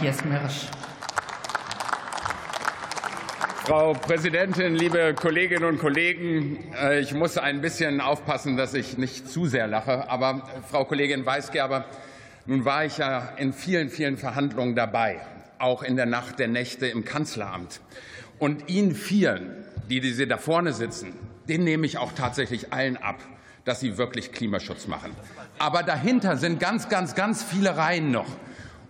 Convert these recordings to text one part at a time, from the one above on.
Mörsch. Frau Präsidentin, liebe Kolleginnen und Kollegen! Äh, ich muss ein bisschen aufpassen, dass ich nicht zu sehr lache. Aber Frau Kollegin Weisgerber, nun war ich ja in vielen, vielen Verhandlungen dabei, auch in der Nacht der Nächte im Kanzleramt. Und Ihnen vielen, die, die Sie da vorne sitzen, den nehme ich auch tatsächlich allen ab, dass sie wirklich Klimaschutz machen. Aber dahinter sind ganz, ganz, ganz viele Reihen noch.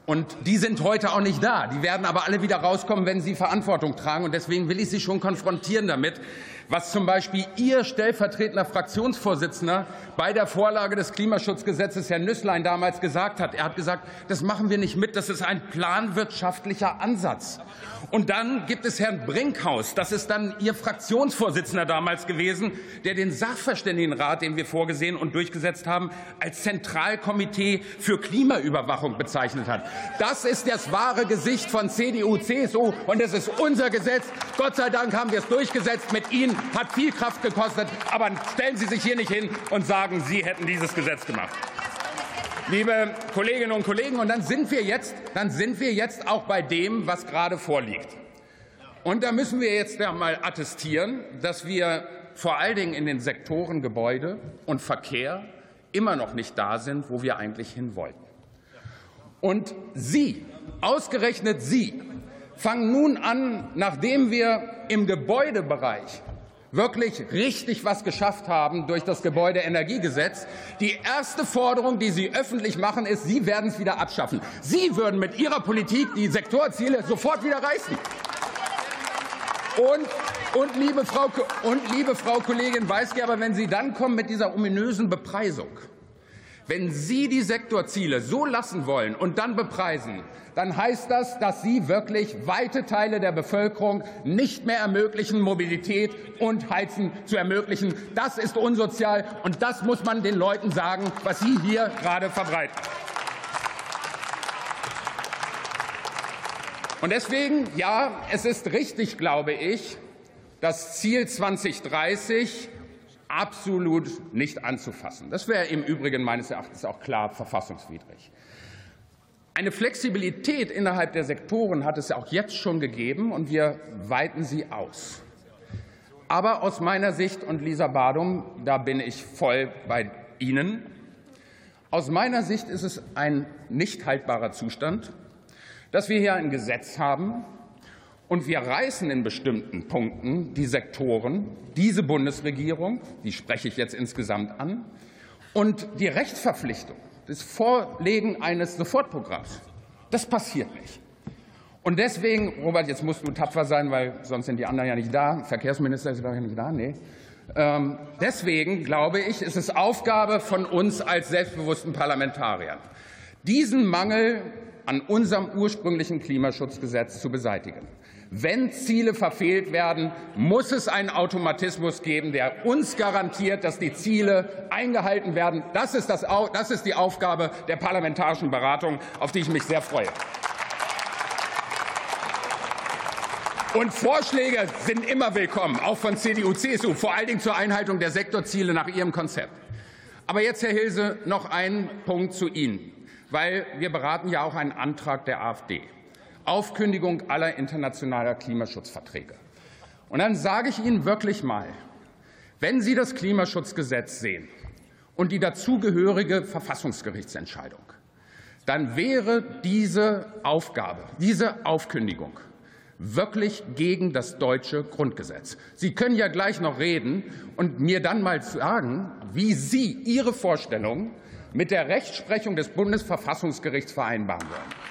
Und die sind heute auch nicht da. Die werden aber alle wieder rauskommen, wenn sie Verantwortung tragen. Und deswegen will ich Sie schon konfrontieren damit, was zum Beispiel Ihr stellvertretender Fraktionsvorsitzender bei der Vorlage des Klimaschutzgesetzes, Herr Nüßlein, damals gesagt hat. Er hat gesagt, das machen wir nicht mit, das ist ein planwirtschaftlicher Ansatz. Und dann gibt es Herrn Brinkhaus, das ist dann Ihr Fraktionsvorsitzender damals gewesen, der den Sachverständigenrat, den wir vorgesehen und durchgesetzt haben, als Zentralkomitee für Klimaüberwachung bezeichnet hat. Das ist das wahre Gesicht von CDU, CSU, und es ist unser Gesetz. Gott sei Dank haben wir es durchgesetzt mit Ihnen hat viel Kraft gekostet. Aber stellen Sie sich hier nicht hin und sagen, Sie hätten dieses Gesetz gemacht. Liebe Kolleginnen und Kollegen, und dann sind wir jetzt, dann sind wir jetzt auch bei dem, was gerade vorliegt. Und da müssen wir jetzt einmal attestieren, dass wir vor allen Dingen in den Sektoren Gebäude und Verkehr immer noch nicht da sind, wo wir eigentlich hin wollten. Und Sie, ausgerechnet Sie, fangen nun an, nachdem wir im Gebäudebereich wirklich richtig was geschafft haben durch das Gebäudeenergiegesetz. Die erste Forderung, die Sie öffentlich machen, ist, Sie werden es wieder abschaffen. Sie würden mit Ihrer Politik die Sektorziele sofort wieder reißen. Und, und, liebe Frau, und liebe Frau Kollegin Weisgerber, wenn Sie dann kommen mit dieser ominösen Bepreisung, wenn Sie die Sektorziele so lassen wollen und dann bepreisen, dann heißt das, dass Sie wirklich weite Teile der Bevölkerung nicht mehr ermöglichen, Mobilität und Heizen zu ermöglichen. Das ist unsozial, und das muss man den Leuten sagen, was Sie hier gerade verbreiten. Und deswegen, ja, es ist richtig, glaube ich, das Ziel 2030 absolut nicht anzufassen. Das wäre im Übrigen meines Erachtens auch klar verfassungswidrig. Eine Flexibilität innerhalb der Sektoren hat es auch jetzt schon gegeben, und wir weiten sie aus. Aber aus meiner Sicht, und Lisa Badum, da bin ich voll bei Ihnen, aus meiner Sicht ist es ein nicht haltbarer Zustand, dass wir hier ein Gesetz haben, und wir reißen in bestimmten Punkten die Sektoren, diese Bundesregierung, die spreche ich jetzt insgesamt an, und die Rechtsverpflichtung, das Vorlegen eines Sofortprogramms, das passiert nicht. Und deswegen, Robert, jetzt musst du tapfer sein, weil sonst sind die anderen ja nicht da. Verkehrsminister ist ja nicht da, nee. Ähm, deswegen glaube ich, ist es Aufgabe von uns als selbstbewussten Parlamentariern, diesen Mangel an unserem ursprünglichen Klimaschutzgesetz zu beseitigen. Wenn Ziele verfehlt werden, muss es einen Automatismus geben, der uns garantiert, dass die Ziele eingehalten werden. Das ist, das, das ist die Aufgabe der parlamentarischen Beratung, auf die ich mich sehr freue. Und Vorschläge sind immer willkommen, auch von CDU, CSU, vor allen Dingen zur Einhaltung der Sektorziele nach Ihrem Konzept. Aber jetzt, Herr Hilse, noch ein Punkt zu Ihnen, weil wir beraten ja auch einen Antrag der AfD. Aufkündigung aller internationaler Klimaschutzverträge. Und dann sage ich Ihnen wirklich mal, wenn Sie das Klimaschutzgesetz sehen und die dazugehörige Verfassungsgerichtsentscheidung, dann wäre diese Aufgabe, diese Aufkündigung wirklich gegen das deutsche Grundgesetz. Sie können ja gleich noch reden und mir dann mal sagen, wie Sie Ihre Vorstellungen mit der Rechtsprechung des Bundesverfassungsgerichts vereinbaren wollen.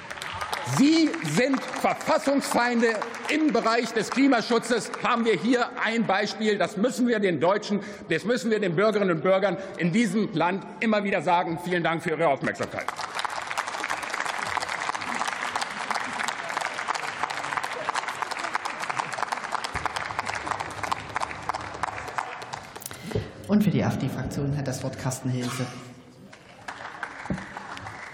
Sie sind Verfassungsfeinde im Bereich des Klimaschutzes. Haben wir hier ein Beispiel. Das müssen wir den Deutschen, das müssen wir den Bürgerinnen und Bürgern in diesem Land immer wieder sagen. Vielen Dank für Ihre Aufmerksamkeit. Und für die AfD-Fraktion hat das Wort Carsten Hilse.